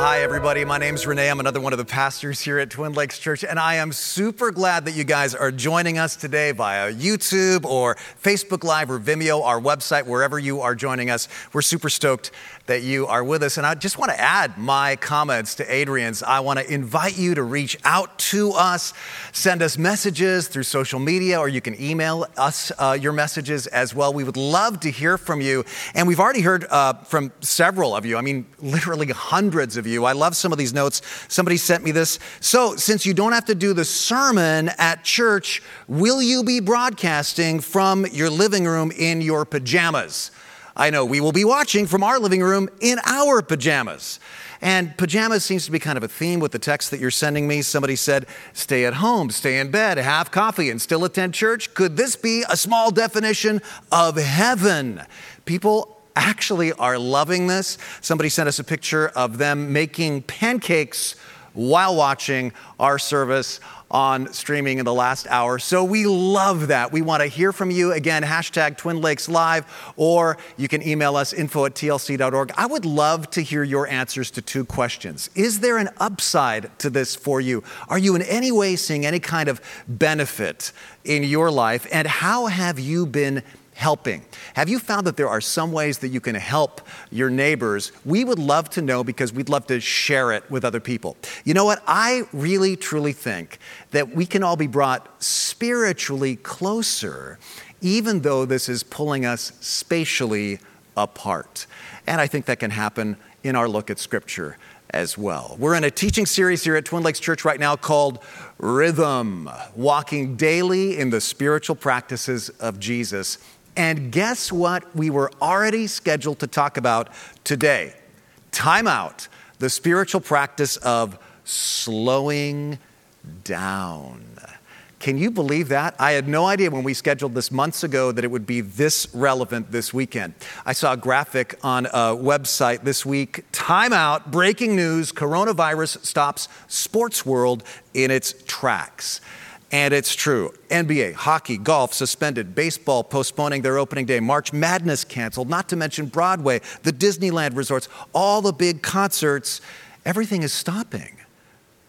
hi, everybody. My name's Renee. I'm another one of the pastors here at Twin Lakes Church, and I am super glad that you guys are joining us today via YouTube or Facebook Live or Vimeo, our website, wherever you are joining us. We're super stoked that you are with us. And I just want to add my comments to Adrian's. I want to invite you to reach out to us, send us messages through social media, or you can email us uh, your messages as well. We would love to hear from you. And we've already heard uh, from several of you. I mean, literally hundreds of you. I love some of these notes. Somebody sent me this. So, since you don't have to do the sermon at church, will you be broadcasting from your living room in your pajamas? I know we will be watching from our living room in our pajamas. And pajamas seems to be kind of a theme with the text that you're sending me. Somebody said, stay at home, stay in bed, have coffee, and still attend church. Could this be a small definition of heaven? People actually are loving this. Somebody sent us a picture of them making pancakes while watching our service on streaming in the last hour. So we love that. We want to hear from you. Again, hashtag Twin Lakes Live, or you can email us info at tlc.org. I would love to hear your answers to two questions. Is there an upside to this for you? Are you in any way seeing any kind of benefit in your life? And how have you been helping. Have you found that there are some ways that you can help your neighbors? We would love to know because we'd love to share it with other people. You know what? I really, truly think that we can all be brought spiritually closer, even though this is pulling us spatially apart. And I think that can happen in our look at Scripture as well. We're in a teaching series here at Twin Lakes Church right now called Rhythm Walking Daily in the Spiritual Practices of Jesus. And guess what we were already scheduled to talk about today? Time out, the spiritual practice of slowing down. Can you believe that? I had no idea when we scheduled this months ago that it would be this relevant this weekend. I saw a graphic on a website this week. Time out, breaking news coronavirus stops sports world in its tracks. And it's true. NBA, hockey, golf suspended, baseball postponing their opening day, March Madness canceled, not to mention Broadway, the Disneyland resorts, all the big concerts. Everything is stopping.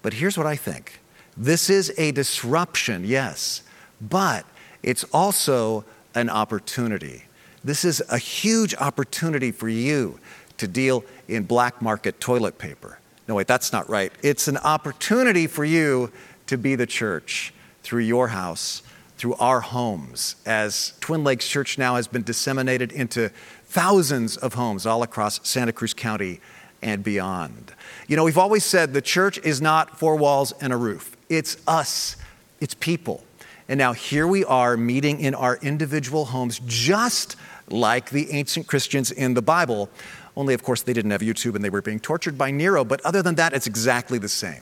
But here's what I think this is a disruption, yes, but it's also an opportunity. This is a huge opportunity for you to deal in black market toilet paper. No, wait, that's not right. It's an opportunity for you to be the church through your house, through our homes, as Twin Lakes Church now has been disseminated into thousands of homes all across Santa Cruz County and beyond. You know, we've always said the church is not four walls and a roof, it's us, it's people. And now here we are meeting in our individual homes, just like the ancient Christians in the Bible. Only, of course, they didn't have YouTube and they were being tortured by Nero. But other than that, it's exactly the same.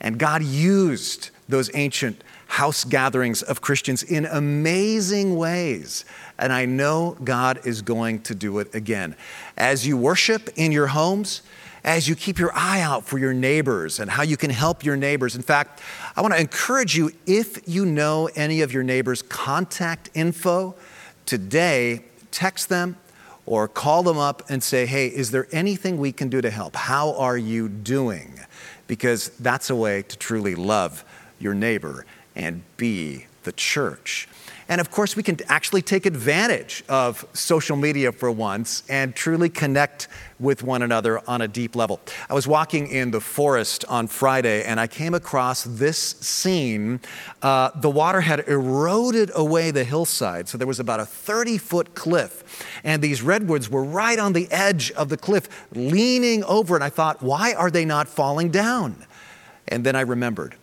And God used those ancient house gatherings of Christians in amazing ways. And I know God is going to do it again. As you worship in your homes, as you keep your eye out for your neighbors and how you can help your neighbors. In fact, I want to encourage you if you know any of your neighbors' contact info, today, text them or call them up and say, hey, is there anything we can do to help? How are you doing? Because that's a way to truly love your neighbor and be the church. And of course, we can actually take advantage of social media for once and truly connect with one another on a deep level. I was walking in the forest on Friday and I came across this scene. Uh, the water had eroded away the hillside, so there was about a 30 foot cliff, and these redwoods were right on the edge of the cliff, leaning over. And I thought, why are they not falling down? And then I remembered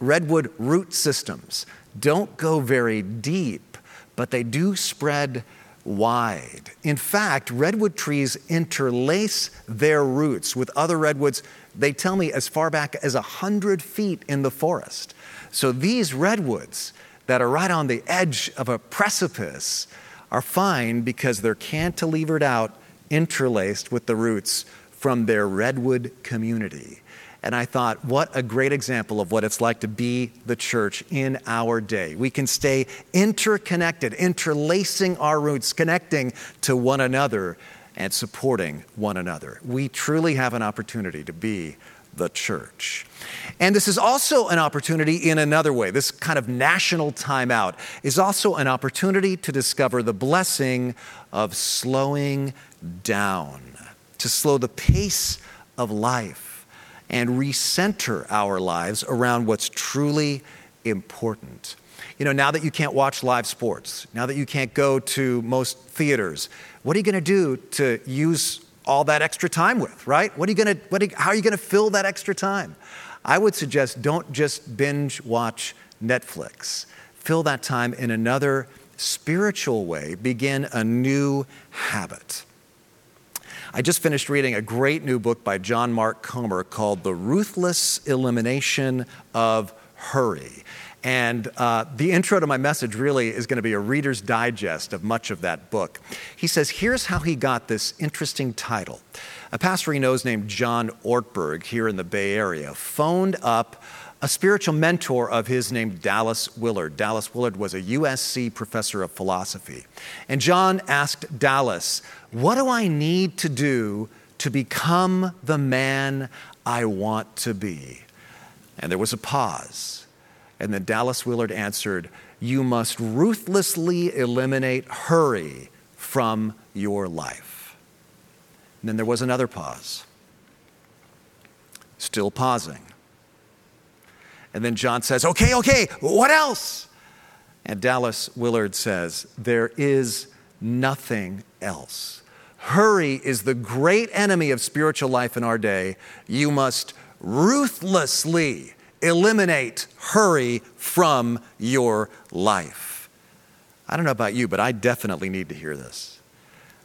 redwood root systems don't go very deep, but they do spread wide. In fact, redwood trees interlace their roots with other redwoods, they tell me, as far back as 100 feet in the forest. So these redwoods that are right on the edge of a precipice are fine because they're cantilevered out, interlaced with the roots from their redwood community. And I thought, what a great example of what it's like to be the church in our day. We can stay interconnected, interlacing our roots, connecting to one another and supporting one another. We truly have an opportunity to be the church. And this is also an opportunity in another way. This kind of national timeout is also an opportunity to discover the blessing of slowing down, to slow the pace of life and recenter our lives around what's truly important. You know, now that you can't watch live sports, now that you can't go to most theaters, what are you going to do to use all that extra time with, right? What are you going to, how are you going to fill that extra time? I would suggest don't just binge watch Netflix. Fill that time in another spiritual way. Begin a new habit. I just finished reading a great new book by John Mark Comer called The Ruthless Elimination of Hurry. And uh, the intro to my message really is going to be a reader's digest of much of that book. He says, Here's how he got this interesting title. A pastor he knows named John Ortberg here in the Bay Area phoned up a spiritual mentor of his named Dallas Willard. Dallas Willard was a USC professor of philosophy. And John asked Dallas, What do I need to do to become the man I want to be? And there was a pause. And then Dallas Willard answered, You must ruthlessly eliminate hurry from your life. And then there was another pause. Still pausing. And then John says, Okay, okay, what else? And Dallas Willard says, There is nothing else. Hurry is the great enemy of spiritual life in our day. You must ruthlessly eliminate hurry from your life. I don't know about you, but I definitely need to hear this.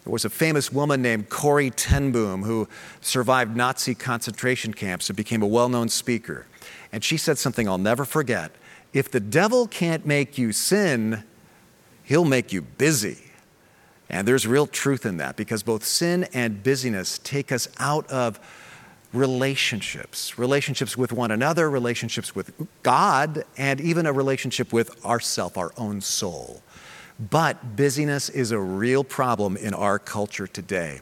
There was a famous woman named Corrie ten Boom who survived Nazi concentration camps and became a well known speaker. And she said something I'll never forget If the devil can't make you sin, he'll make you busy. And there's real truth in that because both sin and busyness take us out of relationships relationships with one another, relationships with God, and even a relationship with ourself, our own soul. But busyness is a real problem in our culture today.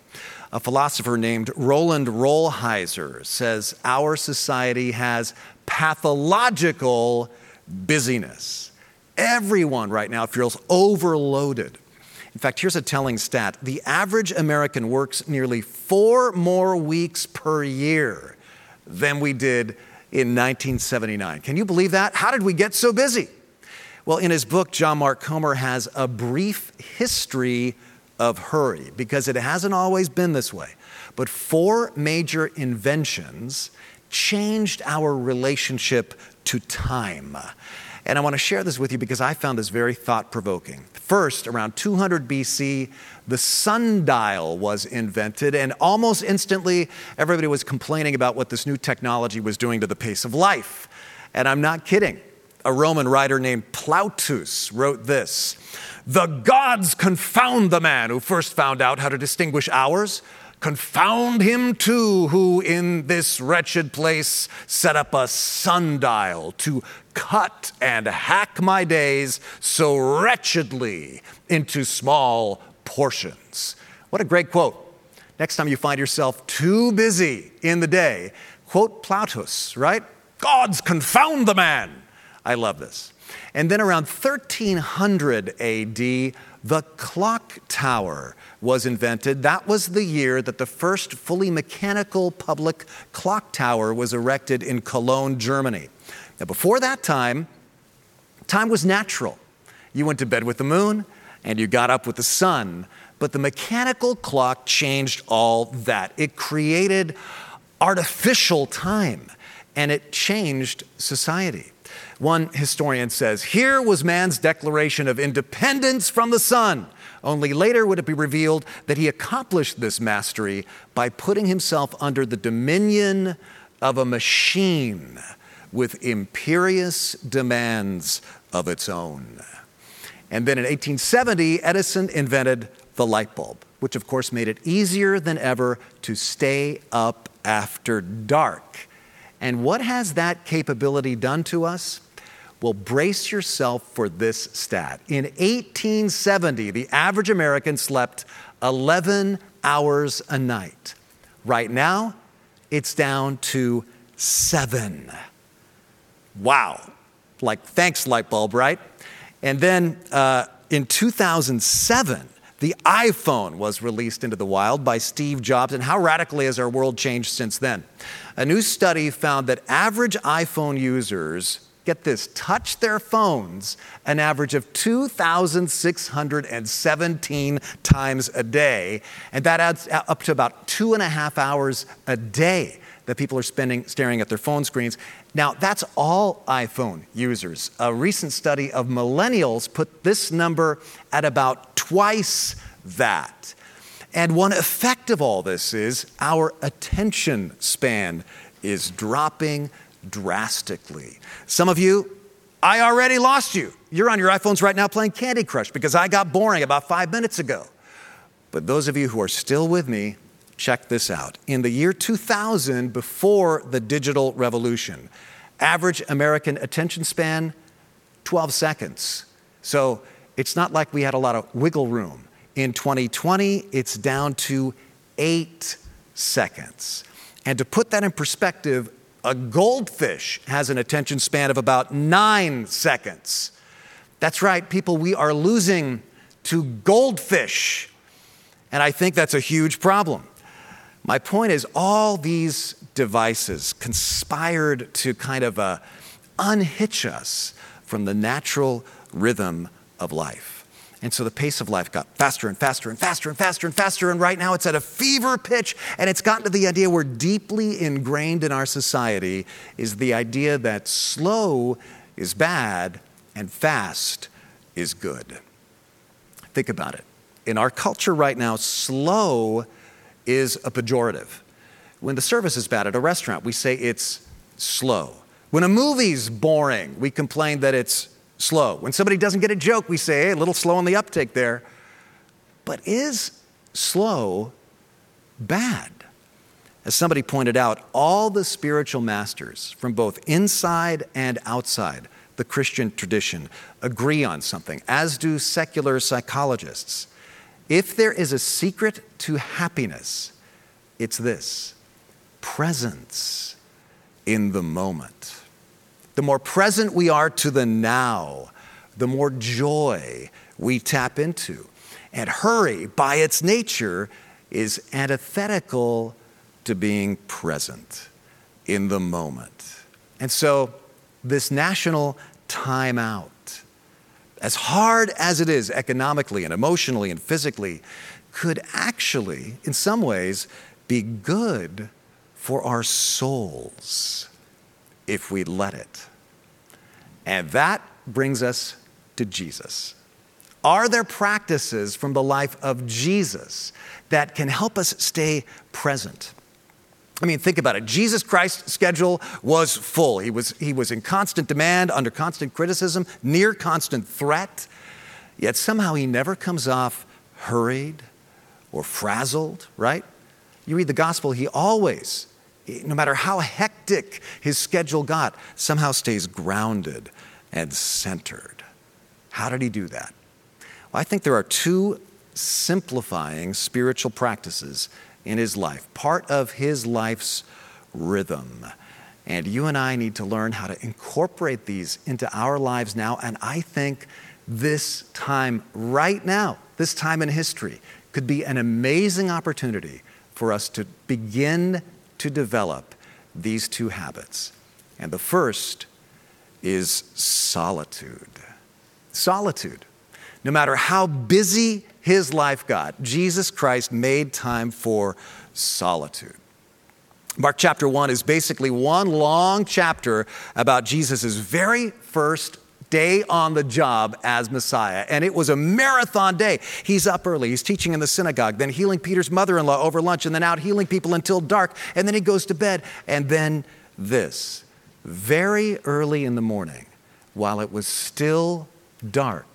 A philosopher named Ronald Rolheiser says our society has pathological busyness. Everyone right now feels overloaded in fact, here's a telling stat the average American works nearly four more weeks per year than we did in 1979. Can you believe that? How did we get so busy? Well, in his book, John Mark Comer has a brief history of hurry because it hasn't always been this way. But four major inventions changed our relationship to time. And I want to share this with you because I found this very thought provoking. First, around 200 BC, the sundial was invented, and almost instantly, everybody was complaining about what this new technology was doing to the pace of life. And I'm not kidding. A Roman writer named Plautus wrote this The gods confound the man who first found out how to distinguish hours Confound him too, who in this wretched place set up a sundial to cut and hack my days so wretchedly into small portions. What a great quote. Next time you find yourself too busy in the day, quote Plautus, right? Gods confound the man. I love this. And then around 1300 AD, the clock tower was invented. That was the year that the first fully mechanical public clock tower was erected in Cologne, Germany. Now, before that time, time was natural. You went to bed with the moon and you got up with the sun. But the mechanical clock changed all that. It created artificial time and it changed society. One historian says, Here was man's declaration of independence from the sun. Only later would it be revealed that he accomplished this mastery by putting himself under the dominion of a machine with imperious demands of its own. And then in 1870, Edison invented the light bulb, which of course made it easier than ever to stay up after dark. And what has that capability done to us? Well, brace yourself for this stat. In 1870, the average American slept 11 hours a night. Right now, it's down to seven. Wow. Like, thanks, light bulb, right? And then uh, in 2007, the iPhone was released into the wild by Steve Jobs, and how radically has our world changed since then? A new study found that average iPhone users, get this, touch their phones an average of 2,617 times a day, and that adds up to about two and a half hours a day that people are spending staring at their phone screens. Now, that's all iPhone users. A recent study of millennials put this number at about twice that. And one effect of all this is our attention span is dropping drastically. Some of you, I already lost you. You're on your iPhones right now playing Candy Crush because I got boring about five minutes ago. But those of you who are still with me, check this out. In the year 2000, before the digital revolution, average American attention span, 12 seconds. So it's not like we had a lot of wiggle room. In 2020, it's down to eight seconds. And to put that in perspective, a goldfish has an attention span of about nine seconds. That's right, people, we are losing to goldfish. And I think that's a huge problem. My point is, all these devices conspired to kind of uh, unhitch us from the natural rhythm of life. And so the pace of life got faster and faster and faster and faster and faster. And right now it's at a fever pitch. And it's gotten to the idea we're deeply ingrained in our society is the idea that slow is bad and fast is good. Think about it. In our culture right now, slow is a pejorative. When the service is bad at a restaurant, we say it's slow. When a movie's boring, we complain that it's slow. When somebody doesn't get a joke, we say, hey, a little slow on the uptake there. But is slow bad? As somebody pointed out, all the spiritual masters from both inside and outside the Christian tradition agree on something, as do secular psychologists. If there is a secret to happiness, it's this presence in the moment. The more present we are to the now, the more joy we tap into. And hurry, by its nature, is antithetical to being present in the moment. And so, this national timeout, as hard as it is economically and emotionally and physically, could actually, in some ways, be good for our souls if we let it. And that brings us to Jesus. Are there practices from the life of Jesus that can help us stay present? I mean, think about it. Jesus Christ's schedule was full. He was, he was in constant demand, under constant criticism, near constant threat. Yet somehow he never comes off hurried or frazzled, right? You read the gospel, he always no matter how hectic his schedule got, somehow stays grounded and centered. How did he do that? Well, I think there are two simplifying spiritual practices in his life, part of his life's rhythm. And you and I need to learn how to incorporate these into our lives now. And I think this time, right now, this time in history, could be an amazing opportunity for us to begin to develop these two habits. And the first is solitude. Solitude. No matter how busy his life got, Jesus Christ made time for solitude. Mark chapter 1 is basically one long chapter about Jesus' very first day on the job as Messiah. And it was a marathon day. He's up early, he's teaching in the synagogue, then healing Peter's mother in law over lunch, and then out healing people until dark. And then he goes to bed. And then this very early in the morning, while it was still dark,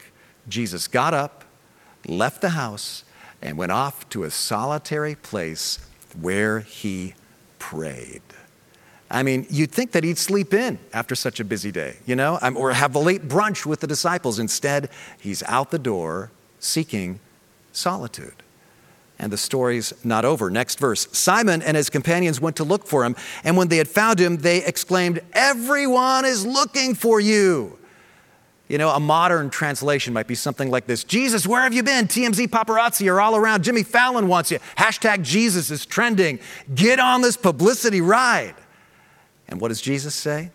Jesus got up, left the house, and went off to a solitary place where he prayed. I mean, you'd think that he'd sleep in after such a busy day, you know, or have a late brunch with the disciples. Instead, he's out the door seeking solitude. And the story's not over. Next verse Simon and his companions went to look for him, and when they had found him, they exclaimed, Everyone is looking for you. You know, a modern translation might be something like this Jesus, where have you been? TMZ paparazzi are all around. Jimmy Fallon wants you. Hashtag Jesus is trending. Get on this publicity ride. And what does Jesus say?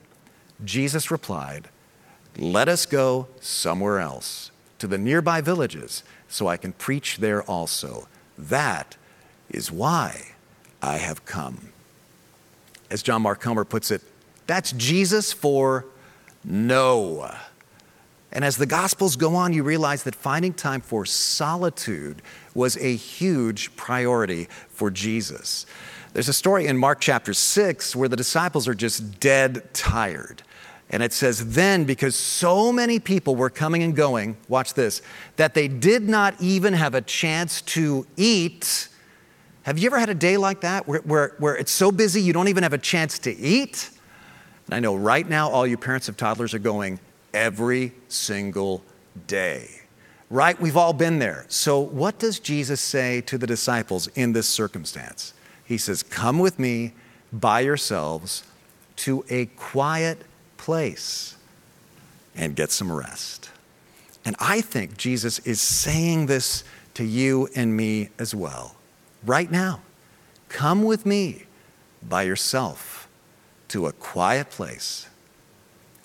Jesus replied, Let us go somewhere else, to the nearby villages, so I can preach there also. That is why I have come. As John Mark Comer puts it, that's Jesus for no. And as the Gospels go on, you realize that finding time for solitude was a huge priority for Jesus. There's a story in Mark chapter 6 where the disciples are just dead tired. And it says, then, because so many people were coming and going, watch this, that they did not even have a chance to eat. Have you ever had a day like that where, where, where it's so busy you don't even have a chance to eat? And I know right now all you parents of toddlers are going, every single day. Right? We've all been there. So, what does Jesus say to the disciples in this circumstance? He says, Come with me by yourselves to a quiet place and get some rest. And I think Jesus is saying this to you and me as well. Right now, come with me by yourself to a quiet place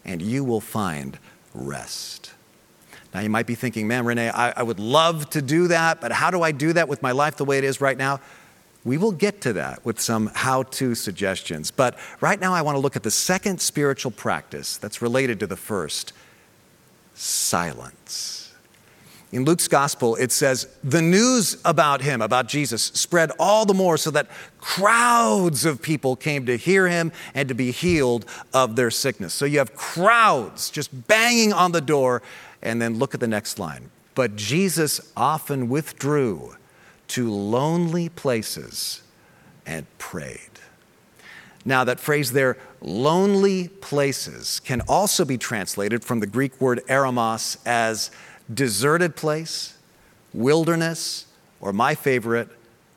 and you will find rest. Now, you might be thinking, man, Renee, I, I, would love to do that, but how do I do that with my life the way it is right now? We will get to that with some how to suggestions. But right now, I want to look at the second spiritual practice that's related to the first silence. In Luke's gospel, it says, the news about him, about Jesus, spread all the more so that crowds of people came to hear him and to be healed of their sickness. So you have crowds just banging on the door. And then look at the next line. But Jesus often withdrew to lonely places and prayed. Now, that phrase there, lonely places, can also be translated from the Greek word eremos as deserted place, wilderness, or my favorite,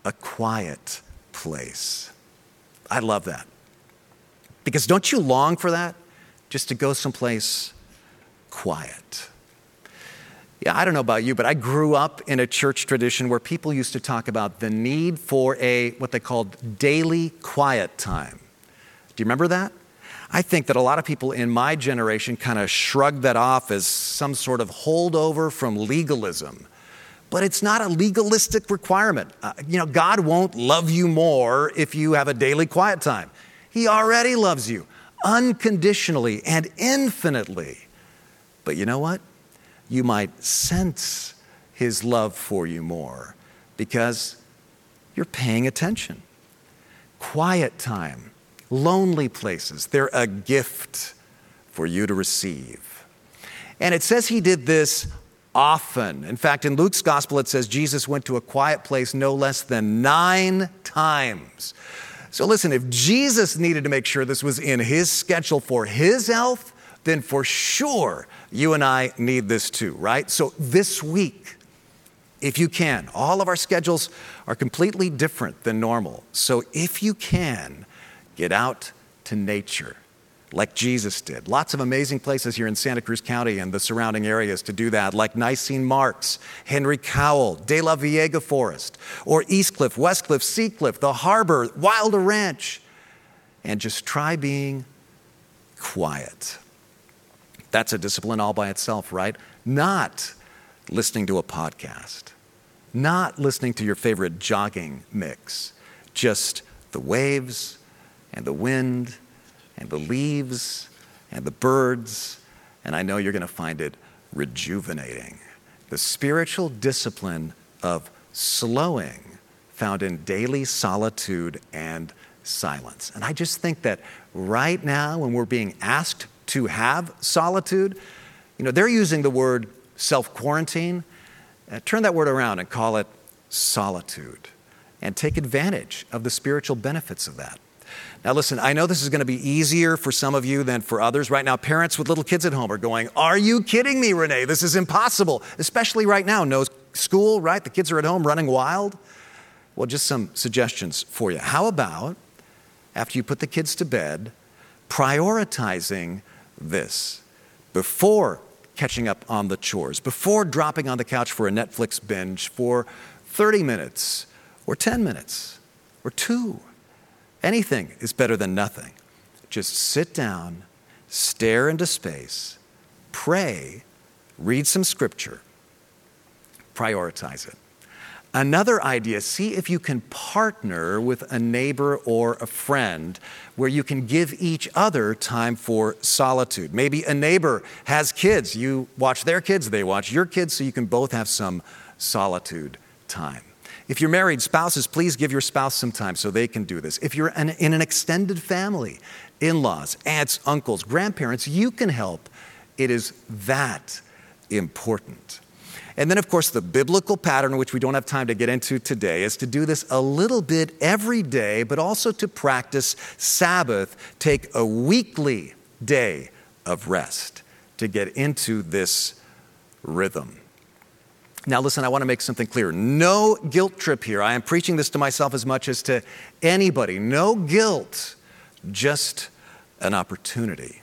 a quiet place. I love that. Because don't you long for that? Just to go someplace quiet. Yeah, I don't know about you, but I grew up in a church tradition where people used to talk about the need for a what they called daily quiet time. Do you remember that? I think that a lot of people in my generation kind of shrugged that off as some sort of holdover from legalism. But it's not a legalistic requirement. Uh, you know, God won't love you more if you have a daily quiet time. He already loves you unconditionally and infinitely. But you know what? You might sense His love for you more because you're paying attention. Quiet time lonely places. They're a gift for you to receive. And it says he did this often. In fact, in Luke's gospel, it says Jesus went to a quiet place no less than nine times. So listen, if Jesus needed to make sure this was in his schedule for his health, then for sure you and I need this too, right? So this week, if you can, all of our schedules are completely different than normal. So if you can, Get out to nature like Jesus did. Lots of amazing places here in Santa Cruz County and the surrounding areas to do that, like Nisene Marks, Henry Cowell, DeLaveaga Forest, or East Cliff, West Cliff, Sea Cliff, the harbor, Wilder Ranch. And just try being quiet. That's a discipline all by itself, right? Not listening to a podcast, not listening to your favorite jogging mix, just the waves and the wind and the leaves and the birds, and I know you're going to find it rejuvenating. The spiritual discipline of slowing found in daily solitude and silence. And I just think that right now, when we're being asked to have solitude, you know, they're using the word self quarantine. Uh, turn that word around and call it solitude and take advantage of the spiritual benefits of that. Now, listen, I know this is going to be easier for some of you than for others. Right now, parents with little kids at home are going, Are you kidding me, Renee? This is impossible, especially right now. No school, right? The kids are at home running wild. Well, just some suggestions for you. How about after you put the kids to bed, prioritizing this before catching up on the chores, before dropping on the couch for a Netflix binge for 30 minutes or 10 minutes or two? Anything is better than nothing. Just sit down, stare into space, pray, read some scripture, prioritize it. Another idea see if you can partner with a neighbor or a friend where you can give each other time for solitude. Maybe a neighbor has kids, you watch their kids, they watch your kids, so you can both have some solitude time. If you're married, spouses, please give your spouse some time so they can do this. If you're an, in an extended family, in laws, aunts, uncles, grandparents, you can help. It is that important. And then, of course, the biblical pattern, which we don't have time to get into today, is to do this a little bit every day, but also to practice Sabbath. Take a weekly day of rest to get into this rhythm. Now, listen, I want to make something clear. No guilt trip here. I am preaching this to myself as much as to anybody. No guilt, just an opportunity.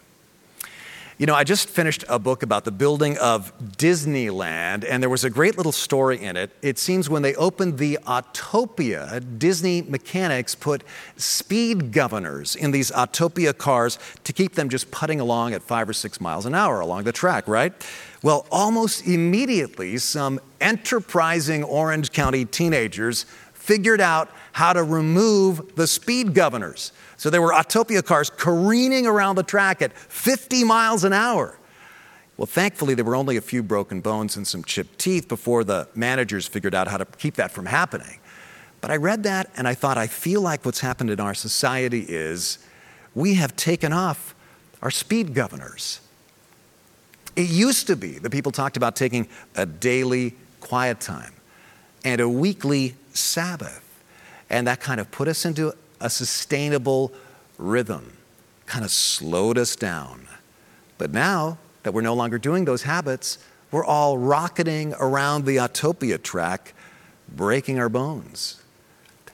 You know, I just finished a book about the building of Disneyland, and there was a great little story in it. It seems when they opened the Autopia, Disney mechanics put speed governors in these Autopia cars to keep them just putting along at five or six miles an hour along the track, right? Well, almost immediately, some enterprising Orange County teenagers figured out how to remove the speed governors. So there were Autopia cars careening around the track at 50 miles an hour. Well, thankfully, there were only a few broken bones and some chipped teeth before the managers figured out how to keep that from happening. But I read that and I thought, I feel like what's happened in our society is we have taken off our speed governors. It used to be that people talked about taking a daily quiet time and a weekly Sabbath. And that kind of put us into a sustainable rhythm, kind of slowed us down. But now that we're no longer doing those habits, we're all rocketing around the Autopia track, breaking our bones.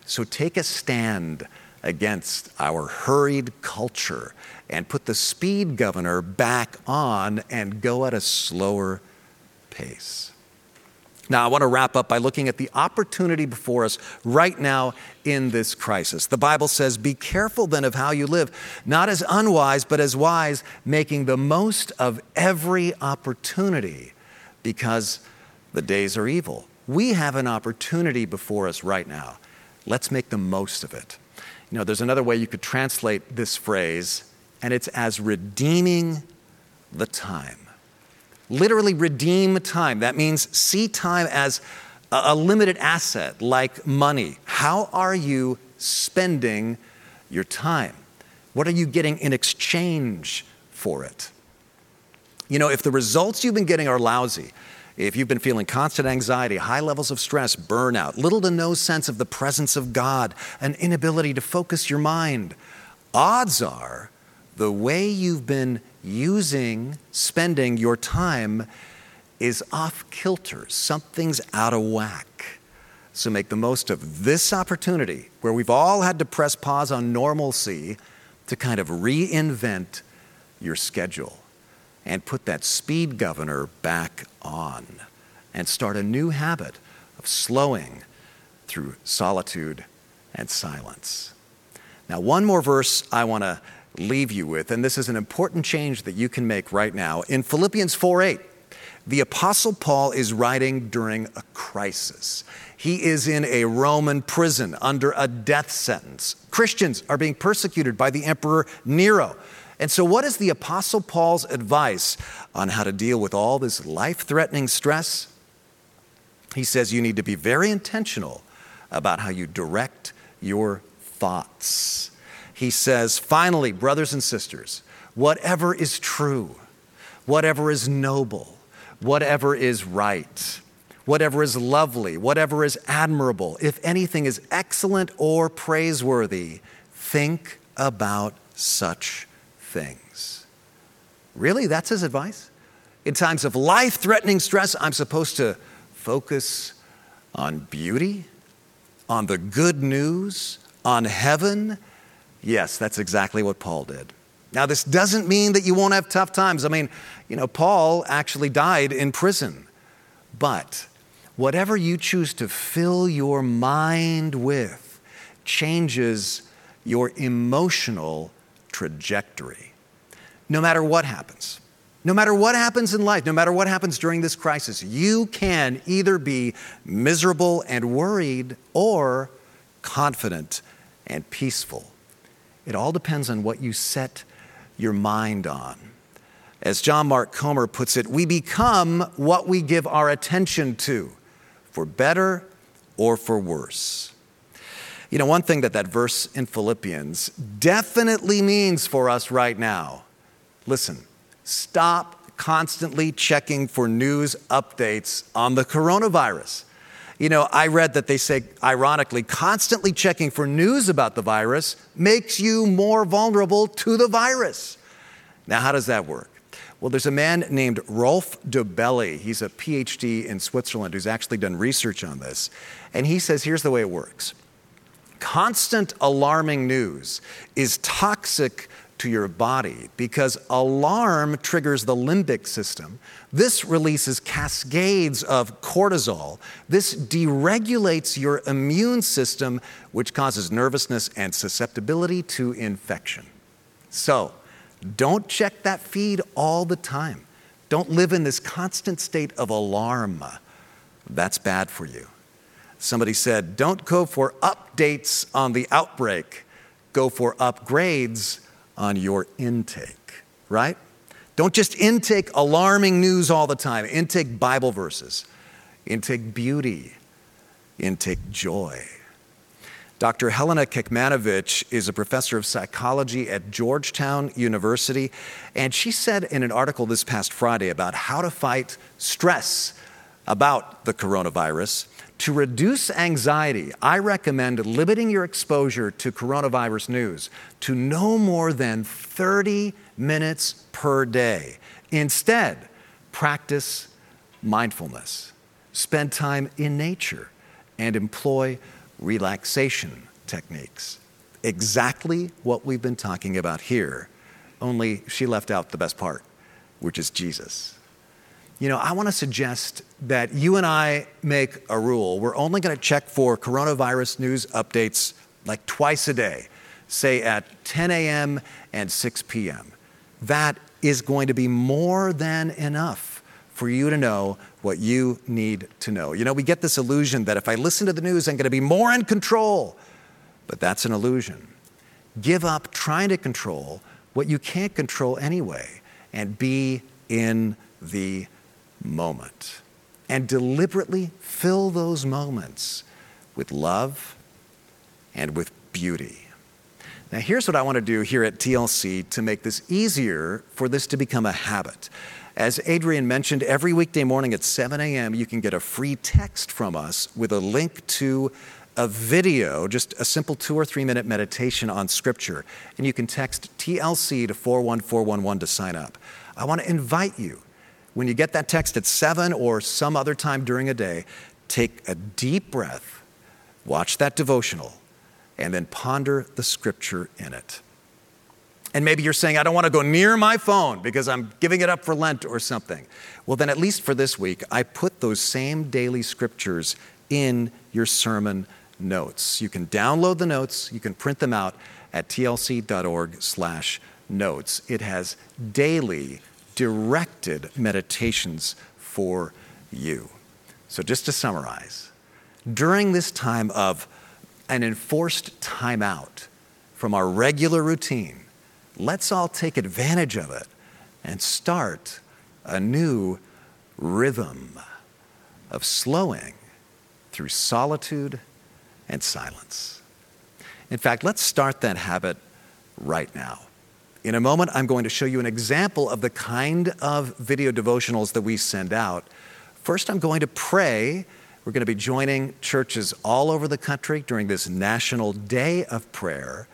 So take a stand against our hurried culture and put the speed governor back on and go at a slower pace. Now, I want to wrap up by looking at the opportunity before us right now in this crisis. The Bible says, Be careful then of how you live, not as unwise, but as wise, making the most of every opportunity because the days are evil. We have an opportunity before us right now. Let's make the most of it. You know, there's another way you could translate this phrase, and it's as redeeming the time literally redeem time. That means see time as a limited asset like money. How are you spending your time? What are you getting in exchange for it? You know, if the results you've been getting are lousy, if you've been feeling constant anxiety, high levels of stress, burnout, little to no sense of the presence of God, an inability to focus your mind, odds are the way you've been using, spending your time is off kilter. Something's out of whack. So make the most of this opportunity where we've all had to press pause on normalcy to kind of reinvent your schedule and put that speed governor back on and start a new habit of slowing through solitude and silence. Now, one more verse I want to leave you with, and this is an important change that you can make right now. In Philippians 4 8, the Apostle Paul is writing during a crisis. He is in a Roman prison under a death sentence. Christians are being persecuted by the Emperor Nero. And so, what is the Apostle Paul's advice on how to deal with all this life threatening stress? He says you need to be very intentional about how you direct your thoughts he says, finally, brothers and sisters, whatever is true, whatever is noble, whatever is right, whatever is lovely, whatever is admirable, if anything is excellent or praiseworthy, think about such things. Really? That's his advice? In times of life threatening stress, I'm supposed to focus on beauty, on the good news, on heaven? Yes, that's exactly what Paul did. Now, this doesn't mean that you won't have tough times. I mean, you know, Paul actually died in prison. But whatever you choose to fill your mind with changes your emotional trajectory. No matter what happens, no matter what happens in life, no matter what happens during this crisis, you can either be miserable and worried or confident and peaceful. It all depends on what you set your mind on. As John Mark Comer puts it, we become what we give our attention to, for better or for worse. You know, one thing that that verse in Philippians definitely means for us right now listen, stop constantly checking for news updates on the coronavirus. You know, I read that they say, ironically, constantly checking for news about the virus makes you more vulnerable to the virus. Now, how does that work? Well, there's a man named Rolf Dobelli. He's a PhD in Switzerland who's actually done research on this. And he says here's the way it works constant alarming news is toxic to your body because alarm triggers the limbic system. This releases cascades of cortisol. This deregulates your immune system, which causes nervousness and susceptibility to infection. So, don't check that feed all the time. Don't live in this constant state of alarm. That's bad for you. Somebody said, don't go for updates on the outbreak, go for upgrades on your intake, right? Don't just intake alarming news all the time, intake Bible verses, intake beauty, intake joy. Dr. Helena Kecmanovic is a professor of psychology at Georgetown University, and she said in an article this past Friday about how to fight stress about the coronavirus to reduce anxiety, I recommend limiting your exposure to coronavirus news to no more than 30 minutes per day. Instead, practice mindfulness, spend time in nature, and employ relaxation techniques. Exactly what we've been talking about here, only she left out the best part, which is Jesus you know, I want to suggest that you and I make a rule. We're only going to check for coronavirus news updates like twice a day, say at 10 a.m. and 6 p.m. That is going to be more than enough for you to know what you need to know. You know, we get this illusion that if I listen to the news, I'm going to be more in control. But that's an illusion. Give up trying to control what you can't control anyway and be in the moment and deliberately fill those moments with love and with beauty. Now, here's what I want to do here at TLC to make this easier for this to become a habit. As Adrian mentioned, every weekday morning at 7 a.m., you can get a free text from us with a link to a video, just a simple two or three minute meditation on Scripture. And you can text TLC to 41411 to sign up. I want to invite you when you get that text at seven or some other time during a day, take a deep breath, watch that devotional, and then ponder the scripture in it. And maybe you're saying, I don't want to go near my phone because I'm giving it up for Lent or something. Well, then, at least for this week, I put those same daily scriptures in your sermon notes. You can download the notes, you can print them out at tlc.org slash notes. It has daily directed meditations for you. So, just to summarize, during this time of an enforced timeout from our regular routine, let's all take advantage of it and start a new rhythm of slowing through solitude and silence. In fact, let's start that habit right now. In a moment, I'm going to show you an example of the kind of video devotionals that we send out. First, I'm going to pray. We're going to be joining churches all over the country during this National Day of Prayer.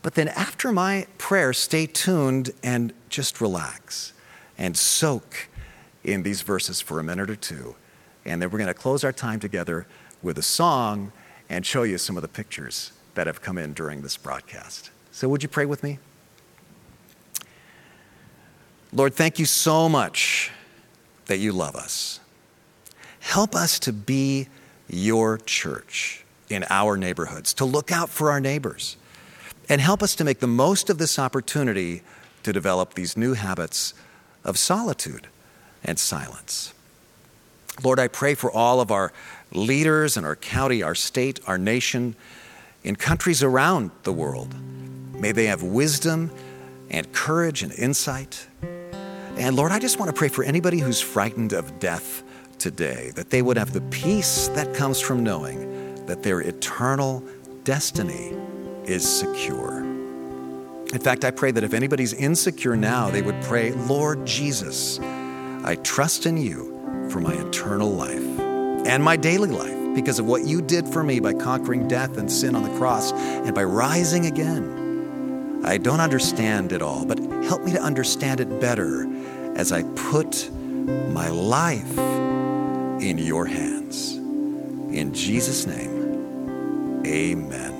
But then, after my prayer, stay tuned and just relax and soak in these verses for a minute or two. And then we're going to close our time together with a song and show you some of the pictures that have come in during this broadcast. So, would you pray with me? Lord, thank you so much that you love us. Help us to be your church in our neighborhoods, to look out for our neighbors, and help us to make the most of this opportunity to develop these new habits of solitude and silence. Lord, I pray for all of our leaders in our county, our state, our nation, in countries around the world. May they have wisdom and courage and insight. And Lord, I just want to pray for anybody who's frightened of death today, that they would have the peace that comes from knowing that their eternal destiny is secure. In fact, I pray that if anybody's insecure now, they would pray, Lord Jesus, I trust in you for my eternal life and my daily life because of what you did for me by conquering death and sin on the cross and by rising again. I don't understand it all, but help me to understand it better as I put my life in your hands. In Jesus' name, amen.